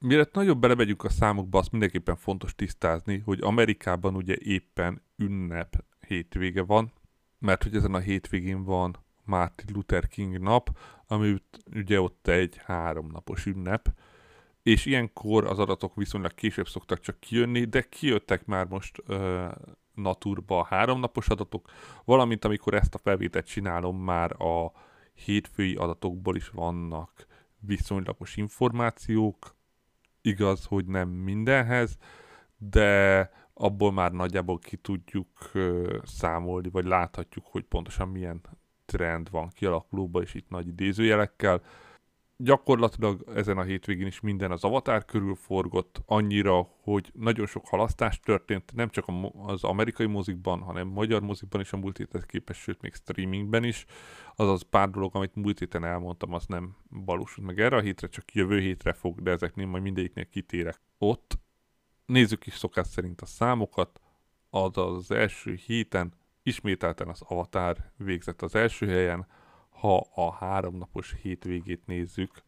Mielőtt nagyobb belemegyünk a számokba, azt mindenképpen fontos tisztázni, hogy Amerikában ugye éppen ünnep hétvége van, mert hogy ezen a hétvégén van Martin Luther King nap, ami ugye ott egy háromnapos ünnep, és ilyenkor az adatok viszonylag később szoktak csak kijönni, de kijöttek már most uh, naturba a háromnapos adatok, valamint amikor ezt a felvételt csinálom, már a hétfői adatokból is vannak viszonylagos információk, igaz, hogy nem mindenhez, de abból már nagyjából ki tudjuk számolni, vagy láthatjuk, hogy pontosan milyen trend van kialakulóban, és itt nagy idézőjelekkel. Gyakorlatilag ezen a hétvégén is minden az Avatar körül forgott, annyira, hogy nagyon sok halasztás történt, nem csak az amerikai mozikban, hanem magyar mozikban is a múlt héthez képest, sőt még streamingben is. Azaz pár dolog, amit múlt héten elmondtam, az nem valósult meg erre a hétre, csak jövő hétre fog, de ezeknél majd mindegyiknél kitérek ott. Nézzük is szokás szerint a számokat, azaz az első héten ismételten az Avatar végzett az első helyen, ha a háromnapos hétvégét nézzük,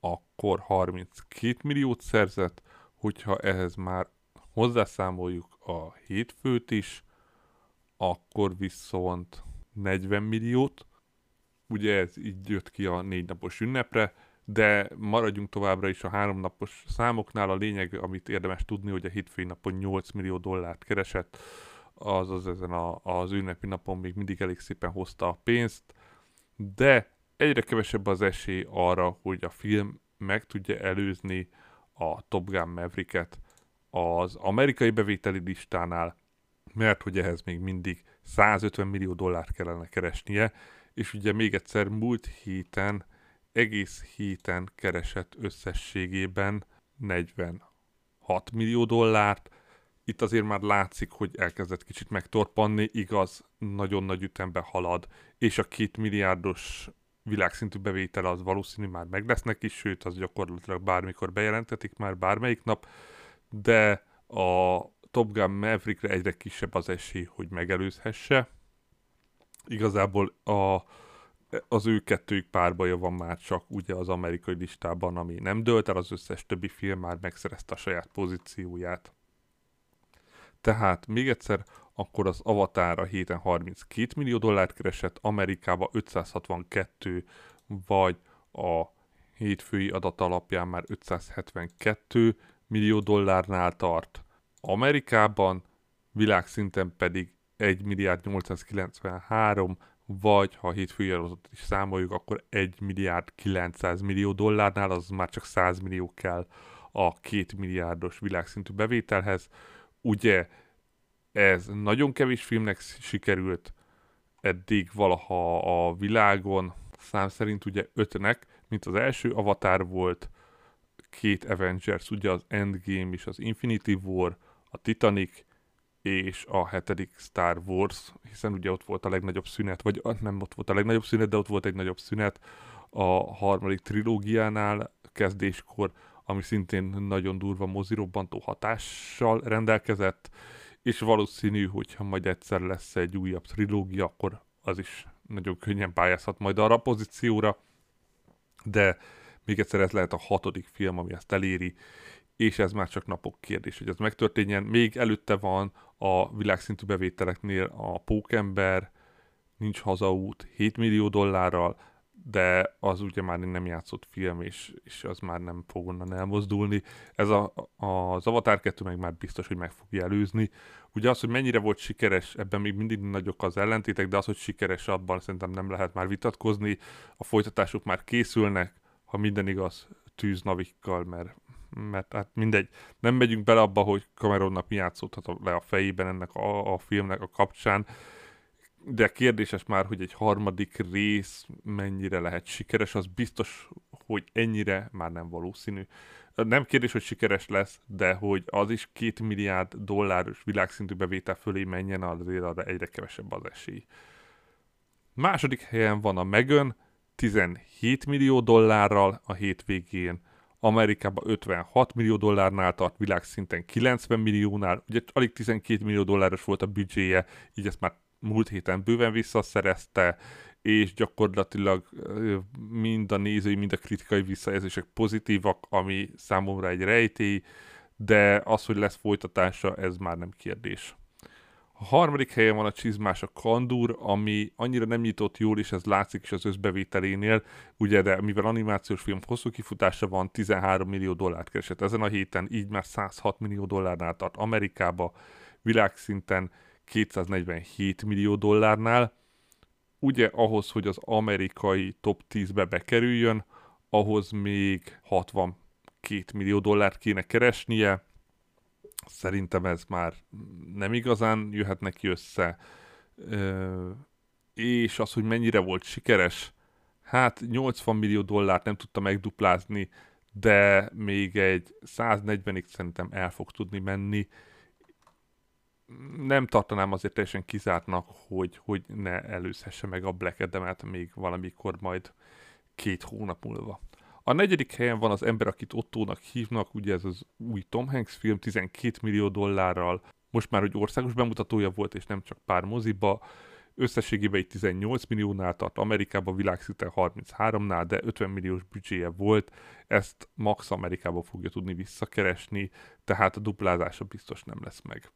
akkor 32 milliót szerzett, hogyha ehhez már hozzászámoljuk a hétfőt is, akkor viszont 40 milliót, ugye ez így jött ki a négy napos ünnepre, de maradjunk továbbra is a háromnapos számoknál. A lényeg, amit érdemes tudni, hogy a hétfői napon 8 millió dollárt keresett, azaz ezen a, az ünnepi napon még mindig elég szépen hozta a pénzt, de egyre kevesebb az esély arra, hogy a film meg tudja előzni a Top Gun Maverick-et az amerikai bevételi listánál, mert hogy ehhez még mindig 150 millió dollárt kellene keresnie, és ugye még egyszer múlt héten egész héten keresett összességében 46 millió dollárt. Itt azért már látszik, hogy elkezdett kicsit megtorpanni, igaz, nagyon nagy ütembe halad, és a két milliárdos világszintű bevétel az valószínű már meg lesz neki, sőt, az gyakorlatilag bármikor bejelentetik már bármelyik nap, de a Top Gun Maverickre egyre kisebb az esély, hogy megelőzhesse. Igazából a az ő kettőjük párbaja van már csak ugye az amerikai listában, ami nem dölt el, az összes többi film már megszerezte a saját pozícióját. Tehát még egyszer, akkor az Avatar a héten 32 millió dollárt keresett, Amerikába 562, vagy a hétfői adat alapján már 572 millió dollárnál tart. Amerikában világszinten pedig 1 milliárd 893, vagy ha hétfői adatot is számoljuk, akkor 1 milliárd 900 millió dollárnál, az már csak 100 millió kell a 2 milliárdos világszintű bevételhez. Ugye ez nagyon kevés filmnek sikerült eddig valaha a világon, szám szerint ugye ötnek, mint az első Avatar volt, két Avengers, ugye az Endgame és az Infinity War, a Titanic, és a hetedik Star Wars, hiszen ugye ott volt a legnagyobb szünet, vagy nem ott volt a legnagyobb szünet, de ott volt egy nagyobb szünet a harmadik trilógiánál kezdéskor, ami szintén nagyon durva mozirobbantó hatással rendelkezett, és valószínű, hogyha majd egyszer lesz egy újabb trilógia, akkor az is nagyon könnyen pályázhat majd arra a pozícióra, de még egyszer ez lehet a hatodik film, ami ezt eléri, és ez már csak napok kérdés, hogy ez megtörténjen. Még előtte van a világszintű bevételeknél a Pókember, nincs hazaút 7 millió dollárral, de az ugye már nem játszott film, és, és az már nem fog onnan elmozdulni. Ez a, a, az Avatar 2 meg már biztos, hogy meg fogja előzni. Ugye az, hogy mennyire volt sikeres, ebben még mindig nagyok az ellentétek, de az, hogy sikeres abban szerintem nem lehet már vitatkozni. A folytatások már készülnek, ha minden igaz, tűznavikkal, mert, mert hát mindegy, nem megyünk bele abba, hogy Cameronnak mi játszódhat le a fejében ennek a, a filmnek a kapcsán, de kérdéses már, hogy egy harmadik rész mennyire lehet sikeres, az biztos, hogy ennyire már nem valószínű. Nem kérdés, hogy sikeres lesz, de hogy az is két milliárd dolláros világszintű bevétel fölé menjen, azért arra egyre kevesebb az esély. Második helyen van a Megan, 17 millió dollárral a hétvégén, Amerikában 56 millió dollárnál tart, világszinten 90 milliónál, ugye alig 12 millió dolláros volt a büdzséje, így ezt már múlt héten bőven visszaszerezte, és gyakorlatilag mind a nézői, mind a kritikai visszajelzések pozitívak, ami számomra egy rejtély, de az, hogy lesz folytatása, ez már nem kérdés. A harmadik helyen van a csizmás a Kandur, ami annyira nem nyitott jól, és ez látszik is az összbevételénél, ugye, de mivel animációs film hosszú kifutása van, 13 millió dollárt keresett ezen a héten, így már 106 millió dollárnál tart Amerikába, világszinten 247 millió dollárnál. Ugye ahhoz, hogy az amerikai top 10-be bekerüljön, ahhoz még 62 millió dollárt kéne keresnie. Szerintem ez már nem igazán jöhet neki össze. És az, hogy mennyire volt sikeres, hát 80 millió dollárt nem tudta megduplázni, de még egy 140-ig szerintem el fog tudni menni, nem tartanám azért teljesen kizártnak, hogy, hogy ne előzhesse meg a Black Adam-et még valamikor majd két hónap múlva. A negyedik helyen van az ember, akit Ottónak hívnak, ugye ez az új Tom Hanks film, 12 millió dollárral, most már, hogy országos bemutatója volt, és nem csak pár moziba, összességében egy 18 milliónál tart, Amerikában világszinten 33-nál, de 50 milliós büdzséje volt, ezt max Amerikában fogja tudni visszakeresni, tehát a duplázása biztos nem lesz meg.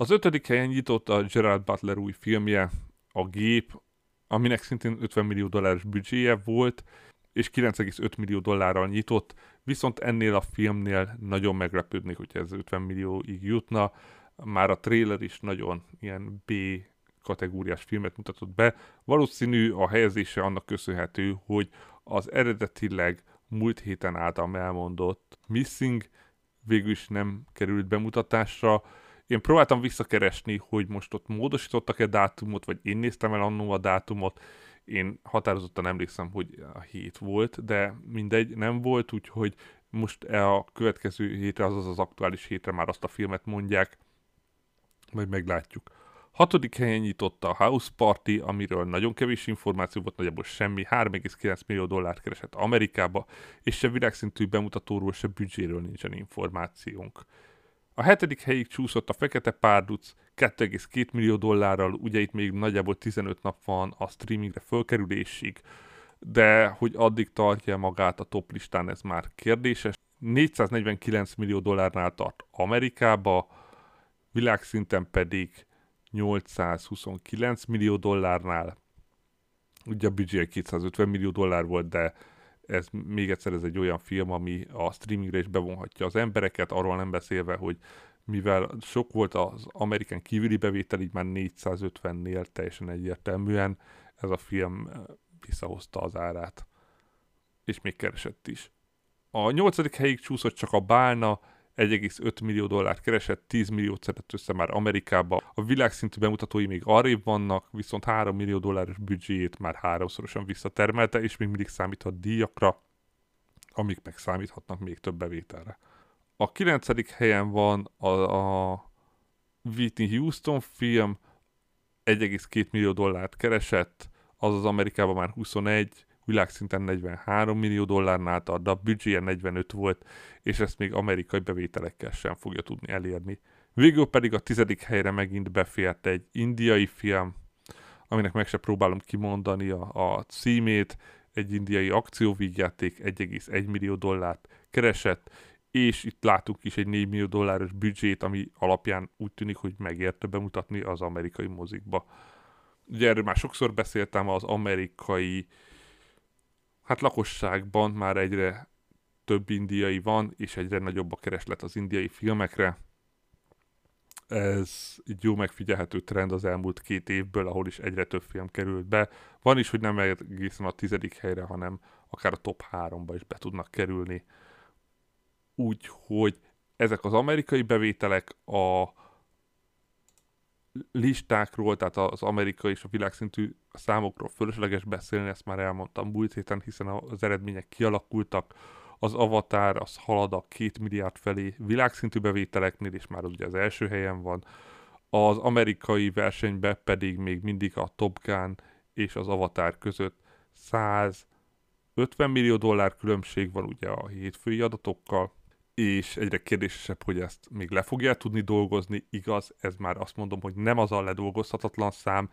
Az ötödik helyen nyitott a Gerald Butler új filmje, a Gép, aminek szintén 50 millió dolláros büdzséje volt, és 9,5 millió dollárral nyitott, viszont ennél a filmnél nagyon meglepődnék, hogy ez 50 millióig jutna. Már a trailer is nagyon ilyen B kategóriás filmet mutatott be. Valószínű a helyezése annak köszönhető, hogy az eredetileg múlt héten által elmondott Missing végül is nem került bemutatásra, én próbáltam visszakeresni, hogy most ott módosítottak-e dátumot, vagy én néztem el annó a dátumot. Én határozottan emlékszem, hogy a hét volt, de mindegy, nem volt, úgyhogy most e a következő hétre, azaz az aktuális hétre már azt a filmet mondják, majd meglátjuk. Hatodik helyen nyitotta a House Party, amiről nagyon kevés információ volt, nagyjából semmi, 3,9 millió dollárt keresett Amerikába, és se világszintű bemutatóról, se büdzséről nincsen információnk. A hetedik helyig csúszott a Fekete Párduc 2,2 millió dollárral, ugye itt még nagyjából 15 nap van a streamingre fölkerülésig, de hogy addig tartja magát a top listán, ez már kérdéses. 449 millió dollárnál tart Amerikába, világszinten pedig 829 millió dollárnál. Ugye a büdzsé 250 millió dollár volt, de ez még egyszer ez egy olyan film, ami a streamingre is bevonhatja az embereket, arról nem beszélve, hogy mivel sok volt az Amerikán kívüli bevétel, így már 450-nél teljesen egyértelműen ez a film eh, visszahozta az árát. És még keresett is. A nyolcadik helyig csúszott csak a Bálna, 1,5 millió dollárt keresett, 10 milliót szedett össze már Amerikába. A világszintű bemutatói még arrébb vannak, viszont 3 millió dolláros büdzséjét már háromszorosan visszatermelte, és még mindig számíthat díjakra, amik meg számíthatnak még több bevételre. A 9. helyen van a, a Whitney Houston film, 1,2 millió dollárt keresett, azaz Amerikában már 21, világszinten 43 millió dollárnál tart, a büdzséje 45 volt, és ezt még amerikai bevételekkel sem fogja tudni elérni. Végül pedig a tizedik helyre megint befért egy indiai film, aminek meg se próbálom kimondani a, a címét, egy indiai akcióvígjáték 1,1 millió dollárt keresett, és itt látunk is egy 4 millió dolláros büdzsét, ami alapján úgy tűnik, hogy megérte bemutatni az amerikai mozikba. Ugye erről már sokszor beszéltem, az amerikai hát lakosságban már egyre több indiai van, és egyre nagyobb a kereslet az indiai filmekre. Ez egy jó megfigyelhető trend az elmúlt két évből, ahol is egyre több film került be. Van is, hogy nem egészen a tizedik helyre, hanem akár a top háromba is be tudnak kerülni. Úgyhogy ezek az amerikai bevételek a listákról, tehát az amerikai és a világszintű számokról fölösleges beszélni, ezt már elmondtam múlt héten, hiszen az eredmények kialakultak, az Avatar az halad a két milliárd felé világszintű bevételeknél, és már ugye az első helyen van. Az amerikai versenyben pedig még mindig a Top Gun és az Avatar között 150 millió dollár különbség van ugye a hétfői adatokkal, és egyre kérdésesebb, hogy ezt még le fogja tudni dolgozni. Igaz, ez már azt mondom, hogy nem az a ledolgozhatatlan szám,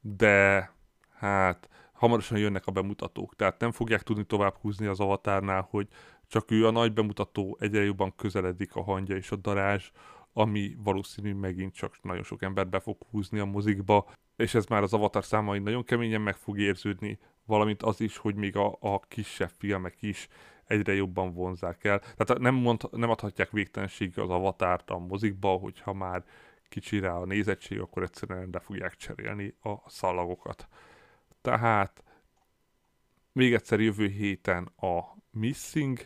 de hát hamarosan jönnek a bemutatók, tehát nem fogják tudni tovább húzni az avatárnál, hogy csak ő a nagy bemutató, egyre jobban közeledik a hangja és a darázs, ami valószínű megint csak nagyon sok embert be fog húzni a mozikba, és ez már az avatar számai nagyon keményen meg fog érződni, valamint az is, hogy még a, a kisebb filmek is egyre jobban vonzák el. Tehát nem, mond, nem adhatják végtelenségig az avatárt a mozikba, hogyha már kicsi rá a nézettség, akkor egyszerűen le fogják cserélni a szalagokat. Tehát még egyszer jövő héten a Missing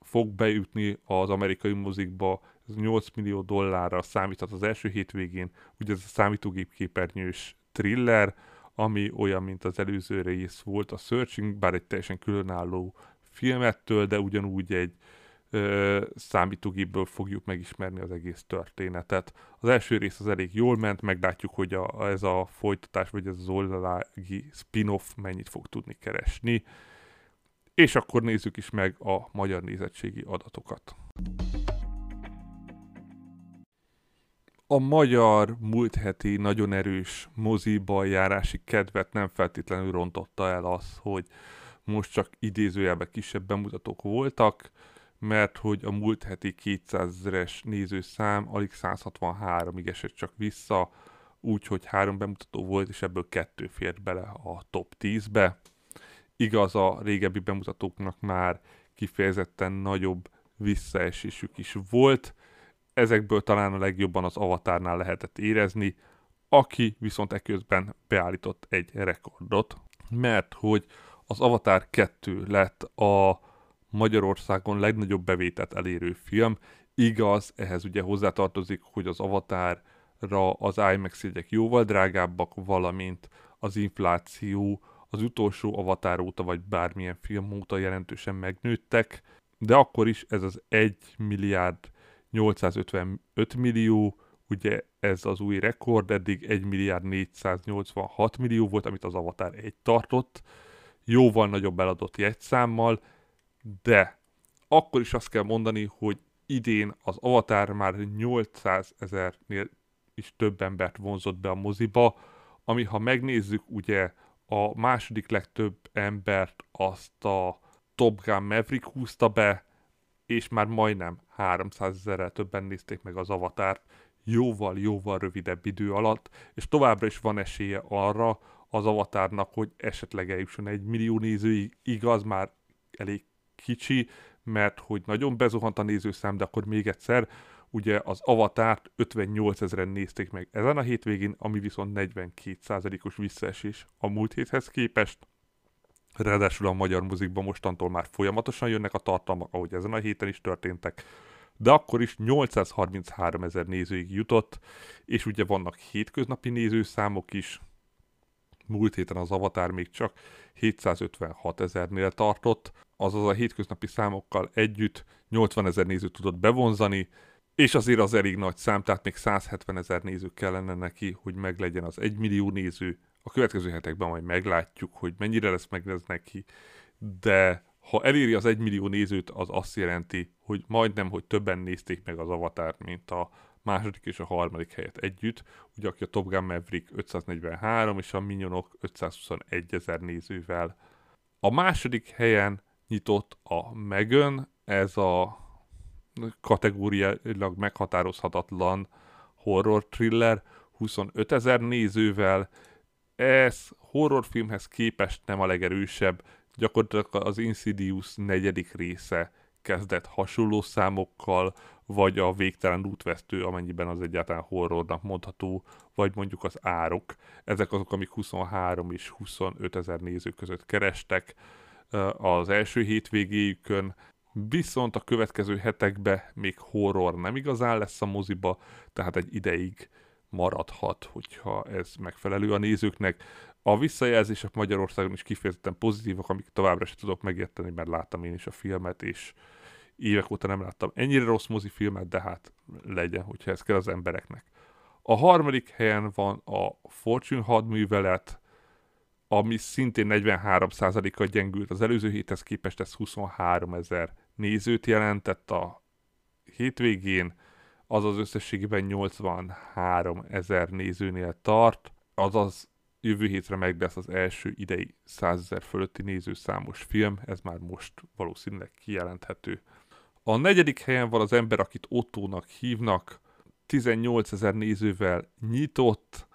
fog beütni az amerikai mozikba, ez 8 millió dollárra számíthat az első hétvégén, ugye ez a számítógép képernyős thriller, ami olyan, mint az előző rész volt a Searching, bár egy teljesen különálló filmettől, de ugyanúgy egy ö, számítógépből fogjuk megismerni az egész történetet. Az első rész az elég jól ment, meglátjuk, hogy a, ez a folytatás, vagy ez az oldalági spin-off mennyit fog tudni keresni. És akkor nézzük is meg a magyar nézettségi adatokat. A magyar múlt heti nagyon erős moziba járási kedvet nem feltétlenül rontotta el az, hogy most csak idézőjelben kisebb bemutatók voltak, mert hogy a múlt heti 200 ezeres nézőszám alig 163-ig esett csak vissza, úgyhogy három bemutató volt, és ebből kettő fért bele a top 10-be. Igaz, a régebbi bemutatóknak már kifejezetten nagyobb visszaesésük is volt, ezekből talán a legjobban az Avatárnál lehetett érezni, aki viszont eközben beállított egy rekordot, mert hogy az Avatar 2 lett a Magyarországon legnagyobb bevételt elérő film. Igaz, ehhez ugye hozzátartozik, hogy az Avatarra az IMAX jegyek jóval drágábbak, valamint az infláció az utolsó Avatar óta, vagy bármilyen film óta jelentősen megnőttek, de akkor is ez az 1 milliárd 855 millió, ugye ez az új rekord, eddig 1 milliárd 486 millió volt, amit az Avatar 1 tartott, jóval nagyobb eladott jegyszámmal, de akkor is azt kell mondani, hogy idén az Avatar már 800 ezernél is több embert vonzott be a moziba, ami ha megnézzük, ugye a második legtöbb embert azt a Top Gun Maverick húzta be, és már majdnem 300 ezerrel többen nézték meg az Avatárt, jóval-jóval rövidebb idő alatt, és továbbra is van esélye arra, az avatárnak, hogy esetleg eljusson egy millió nézőig, igaz, már elég kicsi, mert hogy nagyon bezuhant a nézőszám, de akkor még egyszer, ugye az avatárt 58 ezeren nézték meg ezen a hétvégén, ami viszont 42%-os visszaesés a múlt héthez képest. Ráadásul a magyar muzikban mostantól már folyamatosan jönnek a tartalmak, ahogy ezen a héten is történtek, de akkor is 833 ezer nézőig jutott, és ugye vannak hétköznapi nézőszámok is, múlt héten az Avatar még csak 756 ezernél tartott, azaz a hétköznapi számokkal együtt 80 ezer nézőt tudott bevonzani, és azért az elég nagy szám, tehát még 170 ezer néző kellene neki, hogy meglegyen az 1 millió néző. A következő hetekben majd meglátjuk, hogy mennyire lesz meg ez neki, de ha eléri az 1 millió nézőt, az azt jelenti, hogy majdnem, hogy többen nézték meg az avatárt, mint a második és a harmadik helyet együtt, ugye aki a Top Gun Maverick 543 és a Minionok 521 ezer nézővel. A második helyen nyitott a Megan, ez a kategóriailag meghatározhatatlan horror thriller 25 ezer nézővel, Ez horrorfilmhez képest nem a legerősebb, gyakorlatilag az Insidious negyedik része kezdett hasonló számokkal, vagy a végtelen útvesztő, amennyiben az egyáltalán horrornak mondható, vagy mondjuk az árok. Ezek azok, amik 23 és 25 ezer néző között kerestek az első hétvégéjükön, viszont a következő hetekben még horror nem igazán lesz a moziba, tehát egy ideig maradhat, hogyha ez megfelelő a nézőknek. A visszajelzések Magyarországon is kifejezetten pozitívak, amik továbbra sem tudok megérteni, mert láttam én is a filmet, és évek óta nem láttam ennyire rossz mozifilmet, de hát legyen, hogyha ez kell az embereknek. A harmadik helyen van a Fortune hadművelet, ami szintén 43%-kal gyengült az előző héthez képest, ez 23 ezer nézőt jelentett a hétvégén, azaz összességében 83 ezer nézőnél tart, azaz jövő hétre meg lesz az első idei 100 ezer fölötti nézőszámos film, ez már most valószínűleg kijelenthető. A negyedik helyen van az ember, akit Ottónak hívnak, 18 ezer nézővel nyitott,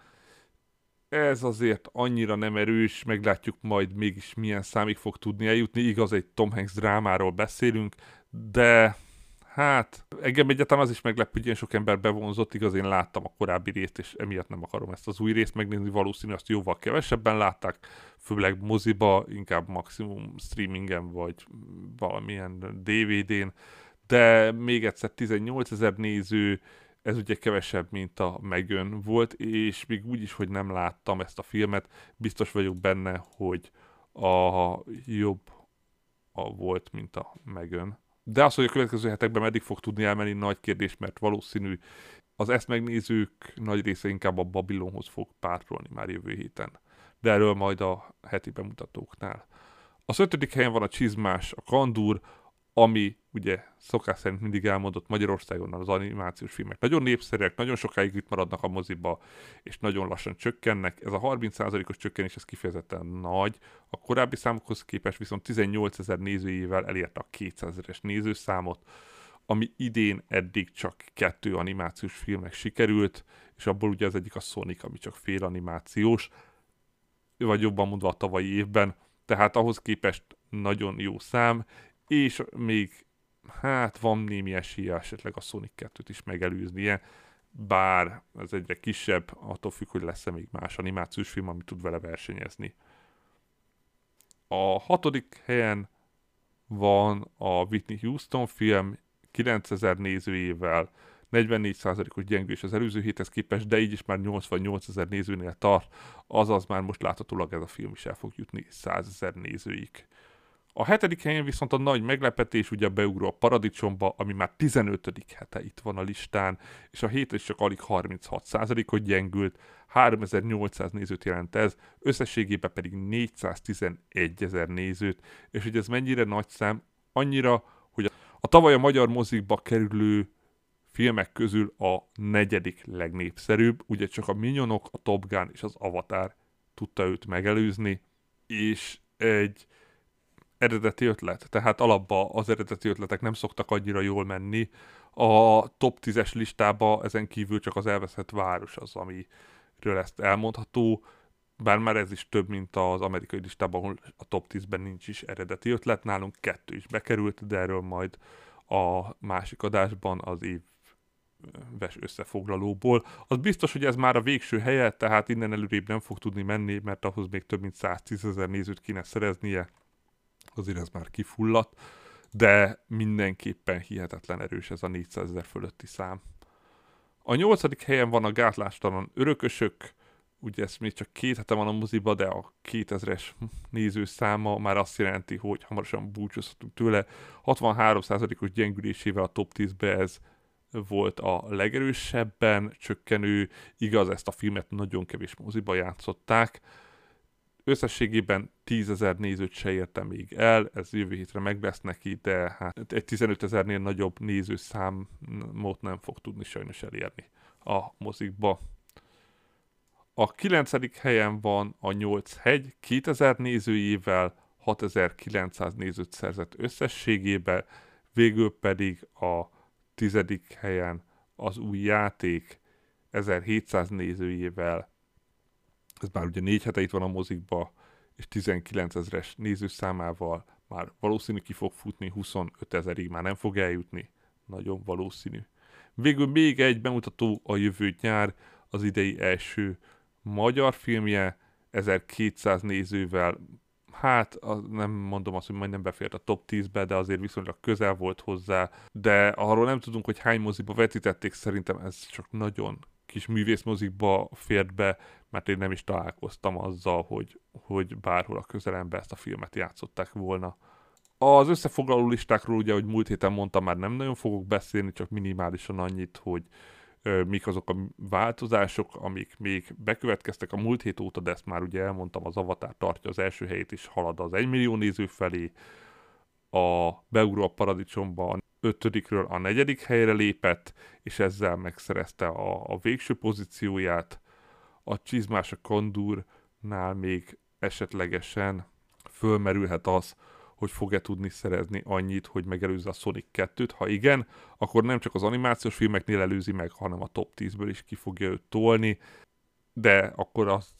ez azért annyira nem erős, meglátjuk majd mégis milyen számig fog tudni eljutni. Igaz, egy Tom Hanks drámáról beszélünk, de hát engem egyáltalán az is meglep, hogy ilyen sok ember bevonzott, igaz, én láttam a korábbi részt, és emiatt nem akarom ezt az új részt megnézni, valószínű azt jóval kevesebben látták, főleg moziba, inkább maximum streamingen, vagy valamilyen DVD-n, de még egyszer 18 ezer néző, ez ugye kevesebb, mint a Megön volt, és még úgy is, hogy nem láttam ezt a filmet, biztos vagyok benne, hogy a jobb a volt, mint a Megön. De az, hogy a következő hetekben meddig fog tudni elmenni, nagy kérdés, mert valószínű az ezt megnézők nagy része inkább a Babilonhoz fog pártolni már jövő héten. De erről majd a heti bemutatóknál. Az ötödik helyen van a Csizmás, a Kandúr, ami ugye szokás szerint mindig elmondott Magyarországon az animációs filmek nagyon népszerűek, nagyon sokáig itt maradnak a moziba, és nagyon lassan csökkennek. Ez a 30%-os csökkenés ez kifejezetten nagy. A korábbi számokhoz képest viszont 18 ezer nézőjével elérte a 200 ezeres nézőszámot, ami idén eddig csak kettő animációs filmnek sikerült, és abból ugye az egyik a Sonic, ami csak fél animációs, vagy jobban mondva a tavalyi évben, tehát ahhoz képest nagyon jó szám, és még hát van némi esélye esetleg a Sonic 2-t is megelőznie, bár ez egyre kisebb, attól függ, hogy lesz-e még más animációs film, ami tud vele versenyezni. A hatodik helyen van a Whitney Houston film, 9000 nézőjével, 44%-os gyengülés az előző héthez képest, de így is már 88 ezer nézőnél tart, azaz már most láthatólag ez a film is el fog jutni 100 ezer nézőig. A hetedik helyen viszont a nagy meglepetés, ugye beugró a paradicsomba, ami már 15. hete itt van a listán, és a hét is csak alig 36%-ot gyengült, 3800 nézőt jelent ez, összességében pedig 411 ezer nézőt, és hogy ez mennyire nagy szám, annyira, hogy a tavaly a magyar mozikba kerülő filmek közül a negyedik legnépszerűbb, ugye csak a Minyonok, a Top Gun és az Avatar tudta őt megelőzni, és egy eredeti ötlet, tehát alapba az eredeti ötletek nem szoktak annyira jól menni. A top 10-es listába ezen kívül csak az elveszett város az, amiről ezt elmondható, bár már ez is több, mint az amerikai listában, ahol a top 10-ben nincs is eredeti ötlet, nálunk kettő is bekerült, de erről majd a másik adásban az év ves összefoglalóból. Az biztos, hogy ez már a végső helye, tehát innen előrébb nem fog tudni menni, mert ahhoz még több mint 110 ezer nézőt kéne szereznie, azért ez már kifulladt, de mindenképpen hihetetlen erős ez a 400 ezer fölötti szám. A nyolcadik helyen van a gátlástalan örökösök, ugye ez még csak két hete van a moziba, de a 2000-es nézőszáma már azt jelenti, hogy hamarosan búcsúzhatunk tőle. 63%-os gyengülésével a top 10-be ez volt a legerősebben csökkenő, igaz, ezt a filmet nagyon kevés moziba játszották, Összességében 10 ezer nézőt se érte még el, ez jövő hétre meg lesz neki, de hát egy 15 ezernél nagyobb nézőszámot nem fog tudni sajnos elérni a mozikba. A 9. helyen van a 8 hegy, 2000 nézőjével, 6900 nézőt szerzett összességében, végül pedig a 10. helyen az új játék 1700 nézőjével ez már ugye négy hete itt van a mozikba, és 19 ezeres nézőszámával már valószínű ki fog futni, 25 ezerig már nem fog eljutni. Nagyon valószínű. Végül még egy bemutató a jövő nyár, az idei első magyar filmje, 1200 nézővel, hát nem mondom azt, hogy majdnem befért a top 10-be, de azért viszonylag közel volt hozzá, de arról nem tudunk, hogy hány moziba vetítették, szerintem ez csak nagyon kis művészmozikba fért be, mert én nem is találkoztam azzal, hogy, hogy bárhol a közelembe ezt a filmet játszották volna. Az összefoglaló listákról ugye, hogy múlt héten mondtam, már nem nagyon fogok beszélni, csak minimálisan annyit, hogy ö, mik azok a változások, amik még bekövetkeztek a múlt hét óta, de ezt már ugye elmondtam, az Avatar tartja az első helyét is, halad az 1 millió néző felé, a Beugró a paradicsomba a ötödikről a negyedik helyre lépett, és ezzel megszerezte a, a végső pozícióját. A csizmás a kondúrnál még esetlegesen fölmerülhet az, hogy fog-e tudni szerezni annyit, hogy megelőzze a Sonic 2-t. Ha igen, akkor nem csak az animációs filmeknél előzi meg, hanem a top 10-ből is ki fogja őt tolni, de akkor az,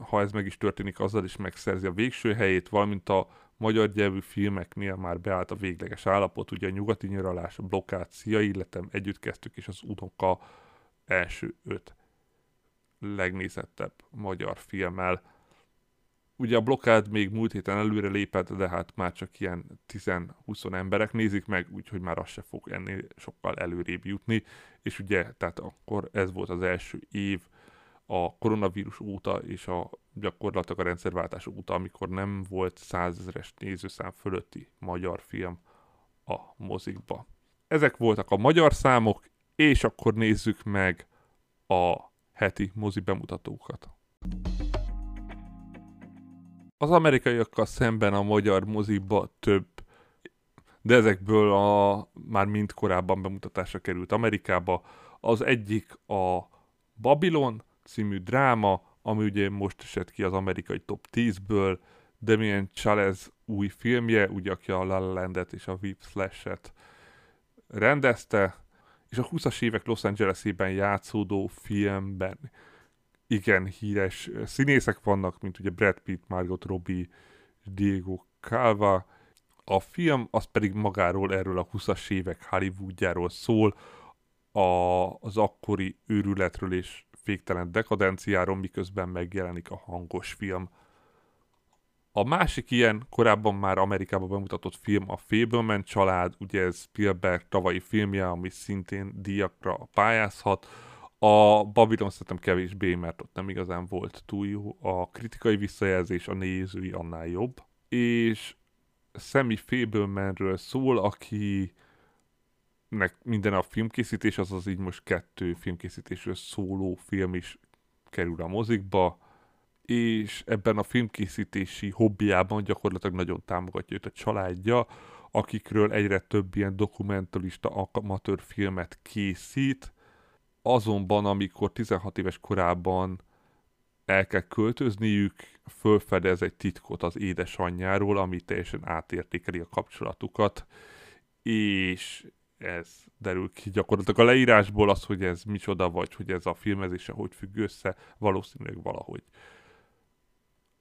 ha ez meg is történik, azzal is megszerzi a végső helyét, valamint a magyar nyelvű filmeknél már beállt a végleges állapot, ugye a nyugati nyaralás, a blokkád, Szia Illetem, Együtt kezdtük, és az unoka első öt legnézettebb magyar filmmel. Ugye a blokkád még múlt héten előre lépett, de hát már csak ilyen 10-20 emberek nézik meg, úgyhogy már az se fog ennél sokkal előrébb jutni. És ugye, tehát akkor ez volt az első év a koronavírus óta és a gyakorlatilag a rendszerváltás óta, amikor nem volt százezeres nézőszám fölötti magyar film a mozikba. Ezek voltak a magyar számok, és akkor nézzük meg a heti mozi bemutatókat. Az amerikaiakkal szemben a magyar moziba több, de ezekből a már mind korábban bemutatásra került Amerikába. Az egyik a Babylon című dráma, ami ugye most esett ki az amerikai top 10-ből, Damien Chales új filmje, ugye aki a La La Landet és a Whip Slash-et rendezte, és a 20-as évek Los Angelesében játszódó filmben igen híres színészek vannak, mint ugye Brad Pitt, Margot Robbie, Diego Calva. A film az pedig magáról, erről a 20-as évek Hollywoodjáról szól, a, az akkori őrületről és féktelen dekadenciáról, miközben megjelenik a hangos film. A másik ilyen, korábban már Amerikában bemutatott film a Fableman család, ugye ez Spielberg tavalyi filmje, ami szintén díjakra pályázhat. A Babylon szerintem kevésbé, mert ott nem igazán volt túl jó. A kritikai visszajelzés, a nézői annál jobb. És Sammy Fablemanről szól, aki nek minden a filmkészítés, azaz így most kettő filmkészítésről szóló film is kerül a mozikba, és ebben a filmkészítési hobbiában gyakorlatilag nagyon támogatja őt a családja, akikről egyre több ilyen dokumentalista amatőr filmet készít, azonban amikor 16 éves korában el kell költözniük, fölfedez egy titkot az édesanyjáról, ami teljesen átértékeli a kapcsolatukat, és ez derül ki gyakorlatilag a leírásból az, hogy ez micsoda, vagy hogy ez a filmezése hogy függ össze, valószínűleg valahogy.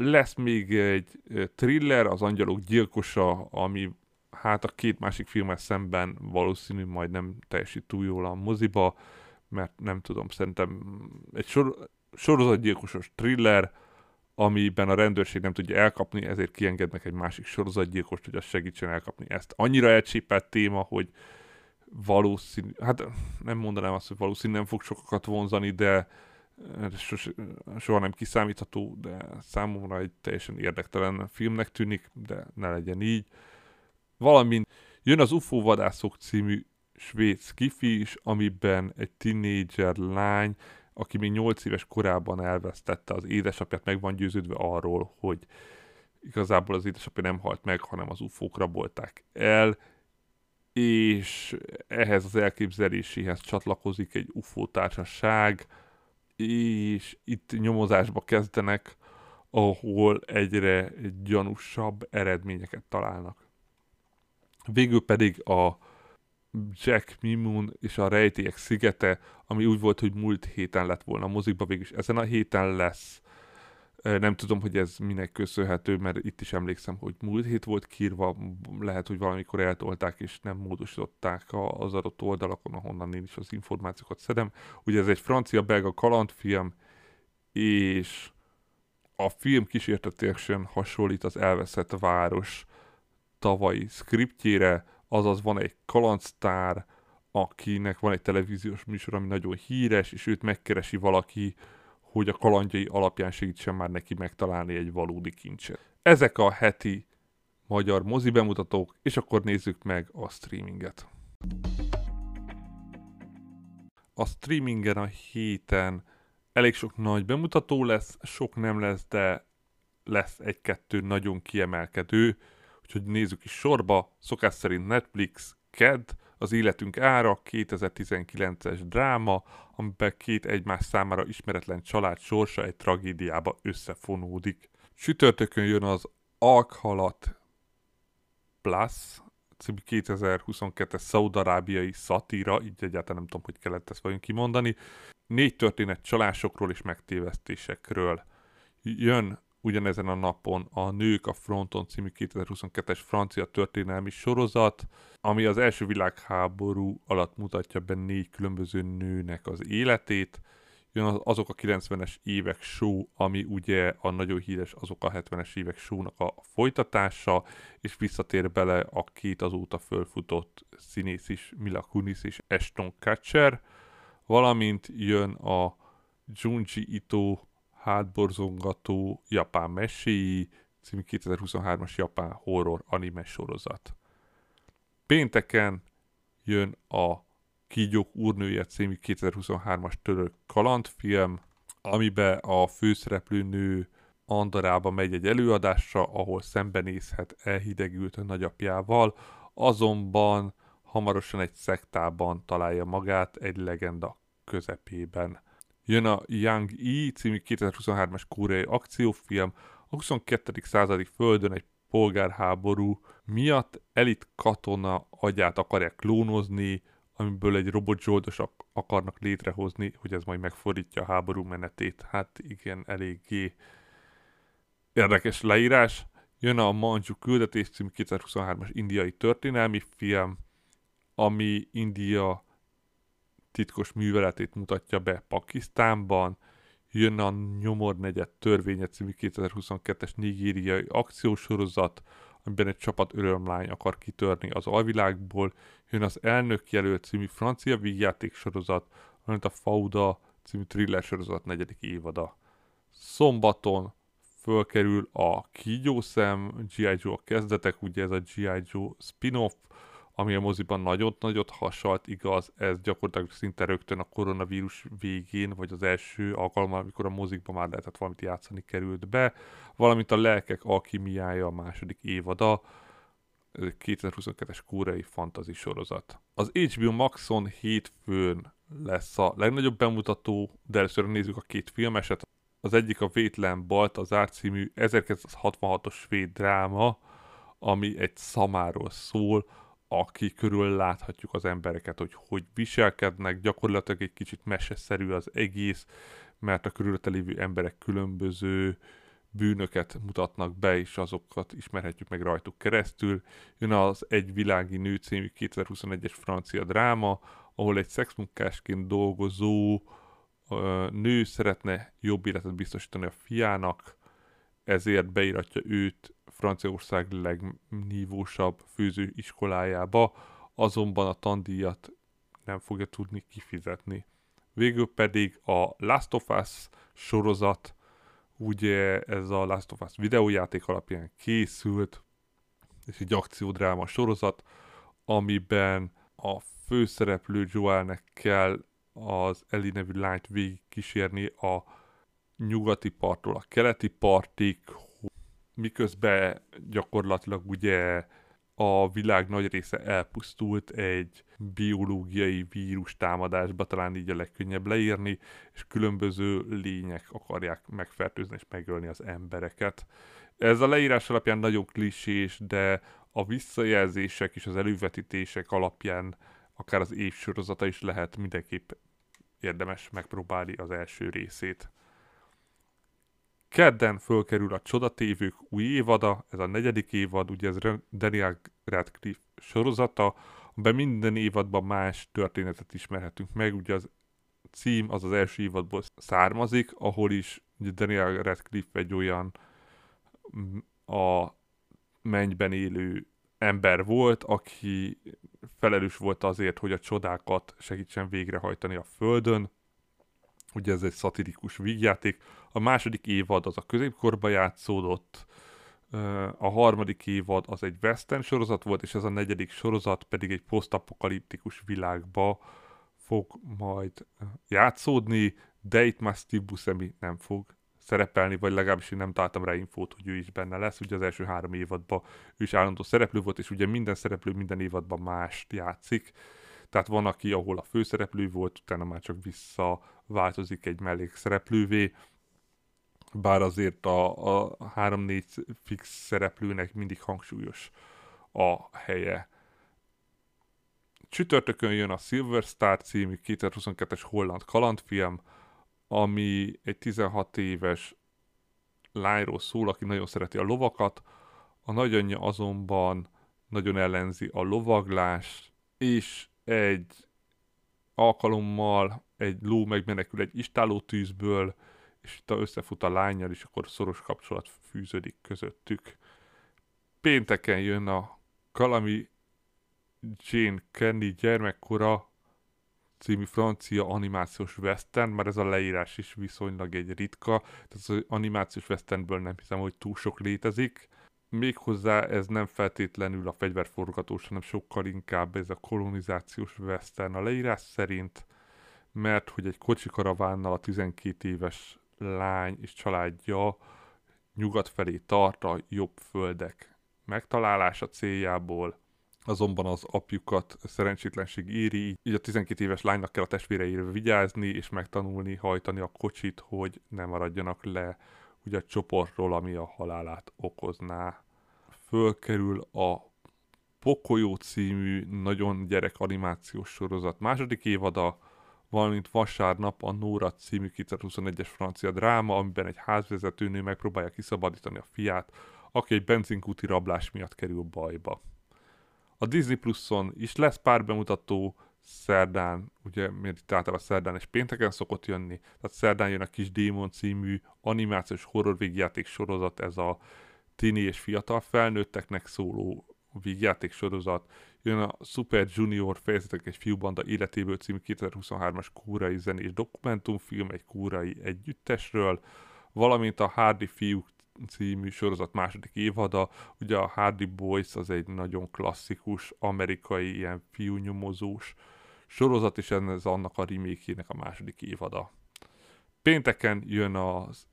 Lesz még egy thriller, az Angyalok gyilkosa, ami hát a két másik filmmel szemben valószínű majd nem teljesít túl jól a moziba, mert nem tudom, szerintem egy sor, sorozatgyilkosos thriller, amiben a rendőrség nem tudja elkapni, ezért kiengednek egy másik sorozatgyilkost, hogy az segítsen elkapni ezt. Annyira elcsépelt téma, hogy valószínű, hát nem mondanám azt, hogy valószínű nem fog sokakat vonzani, de sos, soha nem kiszámítható, de számomra egy teljesen érdektelen filmnek tűnik, de ne legyen így. Valamint jön az UFO vadászok című svéd skifi is, amiben egy tinédzser lány, aki még 8 éves korában elvesztette az édesapját, meg van győződve arról, hogy igazából az édesapja nem halt meg, hanem az ufók rabolták el, és ehhez az elképzeléséhez csatlakozik egy UFO társaság, és itt nyomozásba kezdenek, ahol egyre gyanúsabb eredményeket találnak. Végül pedig a Jack Mimoon és a Rejtélyek szigete, ami úgy volt, hogy múlt héten lett volna a mozikba, végül ezen a héten lesz. Nem tudom, hogy ez minek köszönhető, mert itt is emlékszem, hogy múlt hét volt kírva, lehet, hogy valamikor eltolták és nem módosították az adott oldalakon, ahonnan én is az információkat szedem. Ugye ez egy francia-belga kalandfilm, és a film kísértetésen hasonlít az elveszett város tavalyi skriptjére, azaz van egy kalandsztár, akinek van egy televíziós műsor, ami nagyon híres, és őt megkeresi valaki, hogy a kalandjai alapján segítsen már neki megtalálni egy valódi kincset. Ezek a heti magyar mozi bemutatók, és akkor nézzük meg a streaminget. A streamingen a héten elég sok nagy bemutató lesz, sok nem lesz, de lesz egy-kettő nagyon kiemelkedő, úgyhogy nézzük is sorba. Szokás szerint Netflix, KED, az életünk ára 2019-es dráma, amiben két egymás számára ismeretlen család sorsa egy tragédiába összefonódik. Sütörtökön jön az Alkhalat Plus, című 2022-es szaudarábiai szatíra, így egyáltalán nem tudom, hogy kellett ezt vajon kimondani. Négy történet csalásokról és megtévesztésekről. Jön ugyanezen a napon a Nők a Fronton című 2022-es francia történelmi sorozat, ami az első világháború alatt mutatja be négy különböző nőnek az életét. Jön az, azok a 90-es évek show, ami ugye a nagyon híres azok a 70-es évek show-nak a folytatása, és visszatér bele a két azóta fölfutott színész is, Mila Kunis és Ashton Kutcher, valamint jön a Junji Ito hátborzongató japán meséi című 2023-as japán horror anime sorozat. Pénteken jön a Kígyók úrnője című 2023-as török kalandfilm, amiben a főszereplő nő Andarába megy egy előadásra, ahol szembenézhet elhidegült nagyapjával, azonban hamarosan egy szektában találja magát egy legenda közepében. Jön a Young E című 2023-as koreai akciófilm, a 22. századi földön egy polgárháború miatt elit katona agyát akarják klónozni, amiből egy robotzsoldosak akarnak létrehozni, hogy ez majd megfordítja a háború menetét. Hát igen, eléggé érdekes leírás. Jön a Manju küldetés című 2023-as indiai történelmi film, ami India titkos műveletét mutatja be Pakisztánban, jön a Nyomor negyed törvénye című 2022-es nigériai akciósorozat, amiben egy csapat örömlány akar kitörni az alvilágból, jön az Elnök jelölt című francia vígjáték sorozat, valamint a Fauda című thriller sorozat negyedik évada. Szombaton fölkerül a Kígyószem, G.I. Joe a kezdetek, ugye ez a G.I. Joe spin-off, ami a moziban nagyot-nagyot hasalt, igaz, ez gyakorlatilag szinte rögtön a koronavírus végén, vagy az első alkalommal, amikor a mozikban már lehetett valamit játszani került be, valamint a Lelkek alkimiája a második évada, ez egy 2022-es kórei fantasy sorozat. Az HBO Maxon hétfőn lesz a legnagyobb bemutató, de először nézzük a két filmeset. Az egyik a Vétlen Baltazár című 1966-os svéd dráma, ami egy szamáról szól, aki körül láthatjuk az embereket, hogy hogy viselkednek, gyakorlatilag egy kicsit meseszerű az egész, mert a körülötte lévő emberek különböző bűnöket mutatnak be, és azokat ismerhetjük meg rajtuk keresztül. Jön az Egy világi nő című 2021-es francia dráma, ahol egy szexmunkásként dolgozó nő szeretne jobb életet biztosítani a fiának, ezért beiratja őt Franciaország legnívósabb főzőiskolájába, azonban a tandíjat nem fogja tudni kifizetni. Végül pedig a Last of Us sorozat, ugye ez a Last of Us videójáték alapján készült, és egy akciódráma sorozat, amiben a főszereplő Joelnek kell az Ellie nevű lányt végig a nyugati parttól a keleti partig, miközben gyakorlatilag ugye a világ nagy része elpusztult egy biológiai vírus támadásba, talán így a legkönnyebb leírni, és különböző lények akarják megfertőzni és megölni az embereket. Ez a leírás alapján nagyon klisés, de a visszajelzések és az elővetítések alapján akár az évsorozata is lehet mindenképp érdemes megpróbálni az első részét. Kedden fölkerül a Csodatévők új évada, ez a negyedik évad, ugye ez Daniel Radcliffe sorozata, amiben minden évadban más történetet ismerhetünk meg, ugye az cím az az első évadból származik, ahol is ugye Daniel Radcliffe egy olyan mm, a mennyben élő ember volt, aki felelős volt azért, hogy a csodákat segítsen végrehajtani a Földön. Ugye ez egy szatirikus vígjáték. A második évad az a középkorba játszódott, a harmadik évad az egy western sorozat volt, és ez a negyedik sorozat pedig egy posztapokaliptikus világba fog majd játszódni, de itt már Steve Buscemi nem fog szerepelni, vagy legalábbis én nem találtam rá infót, hogy ő is benne lesz. Ugye az első három évadban ő is állandó szereplő volt, és ugye minden szereplő minden évadban mást játszik. Tehát van, aki, ahol a főszereplő volt, utána már csak visszaváltozik egy mellékszereplővé, bár azért a, a három-négy fix szereplőnek mindig hangsúlyos a helye. Csütörtökön jön a Silver Star című 2022-es holland kalandfilm, ami egy 16 éves lányról szól, aki nagyon szereti a lovakat, a nagyanyja azonban nagyon ellenzi a lovaglás, és egy alkalommal egy ló megmenekül egy istáló tűzből, és itt összefut a lányjal, és akkor szoros kapcsolat fűződik közöttük. Pénteken jön a Kalami Jane Kenny gyermekkora című francia animációs western, mert ez a leírás is viszonylag egy ritka, tehát az animációs westernből nem hiszem, hogy túl sok létezik. Méghozzá ez nem feltétlenül a fegyverforgatós, hanem sokkal inkább ez a kolonizációs western. A leírás szerint, mert hogy egy kocsi karavánnal a 12 éves lány és családja nyugat felé tart a jobb földek megtalálása céljából, azonban az apjukat szerencsétlenség éri, így a 12 éves lánynak kell a testvéreire vigyázni, és megtanulni hajtani a kocsit, hogy ne maradjanak le ugye a csoportról, ami a halálát okozná. Fölkerül a Pokolyó című nagyon gyerek animációs sorozat második évada, valamint vasárnap a Nóra című 2021-es francia dráma, amiben egy házvezetőnő megpróbálja kiszabadítani a fiát, aki egy benzinkúti rablás miatt kerül bajba. A Disney Plus-on is lesz pár bemutató, szerdán, ugye miért itt általában szerdán és pénteken szokott jönni, tehát szerdán jön a Kis Démon című animációs horror végjáték sorozat, ez a tini és fiatal felnőtteknek szóló végjáték sorozat, jön a Super Junior fejezetek egy fiúbanda életéből című 2023-as kúrai zenés dokumentumfilm egy kúrai együttesről, valamint a Hardy fiúk című sorozat második évada. Ugye a Hardy Boys az egy nagyon klasszikus amerikai ilyen fiúnyomozós sorozat, és ez annak a remake a második évada. Pénteken jön az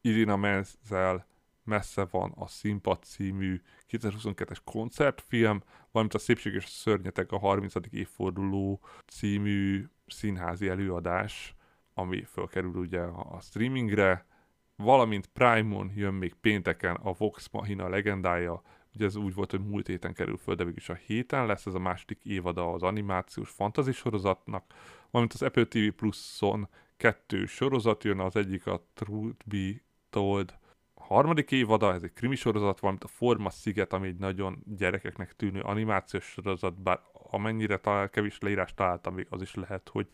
Irina Menzel messze van a Színpad című 2022-es koncertfilm, valamint a Szépség és a Szörnyetek a 30. évforduló című színházi előadás, ami fölkerül ugye a streamingre, valamint Prime-on jön még pénteken a Vox Machina legendája, ugye ez úgy volt, hogy múlt héten kerül föl, de is a héten lesz ez a második évada az animációs fantasy sorozatnak, valamint az Apple TV Plus-on kettő sorozat jön, az egyik a Truth Be Told harmadik évada, ez egy krimi sorozat, valamint a Forma Sziget, ami egy nagyon gyerekeknek tűnő animációs sorozat, bár amennyire talál, kevés leírás találtam, még az is lehet, hogy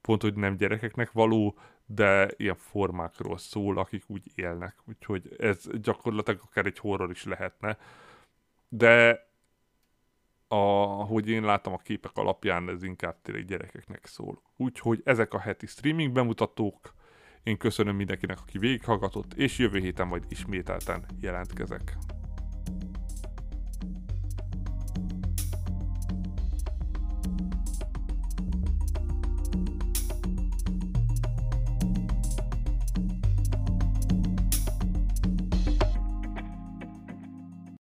pont, hogy nem gyerekeknek való, de ilyen formákról szól, akik úgy élnek, úgyhogy ez gyakorlatilag akár egy horror is lehetne. De ahogy én látom a képek alapján, ez inkább tényleg gyerekeknek szól. Úgyhogy ezek a heti streaming bemutatók, én köszönöm mindenkinek, aki végighallgatott, és jövő héten majd ismételten jelentkezek.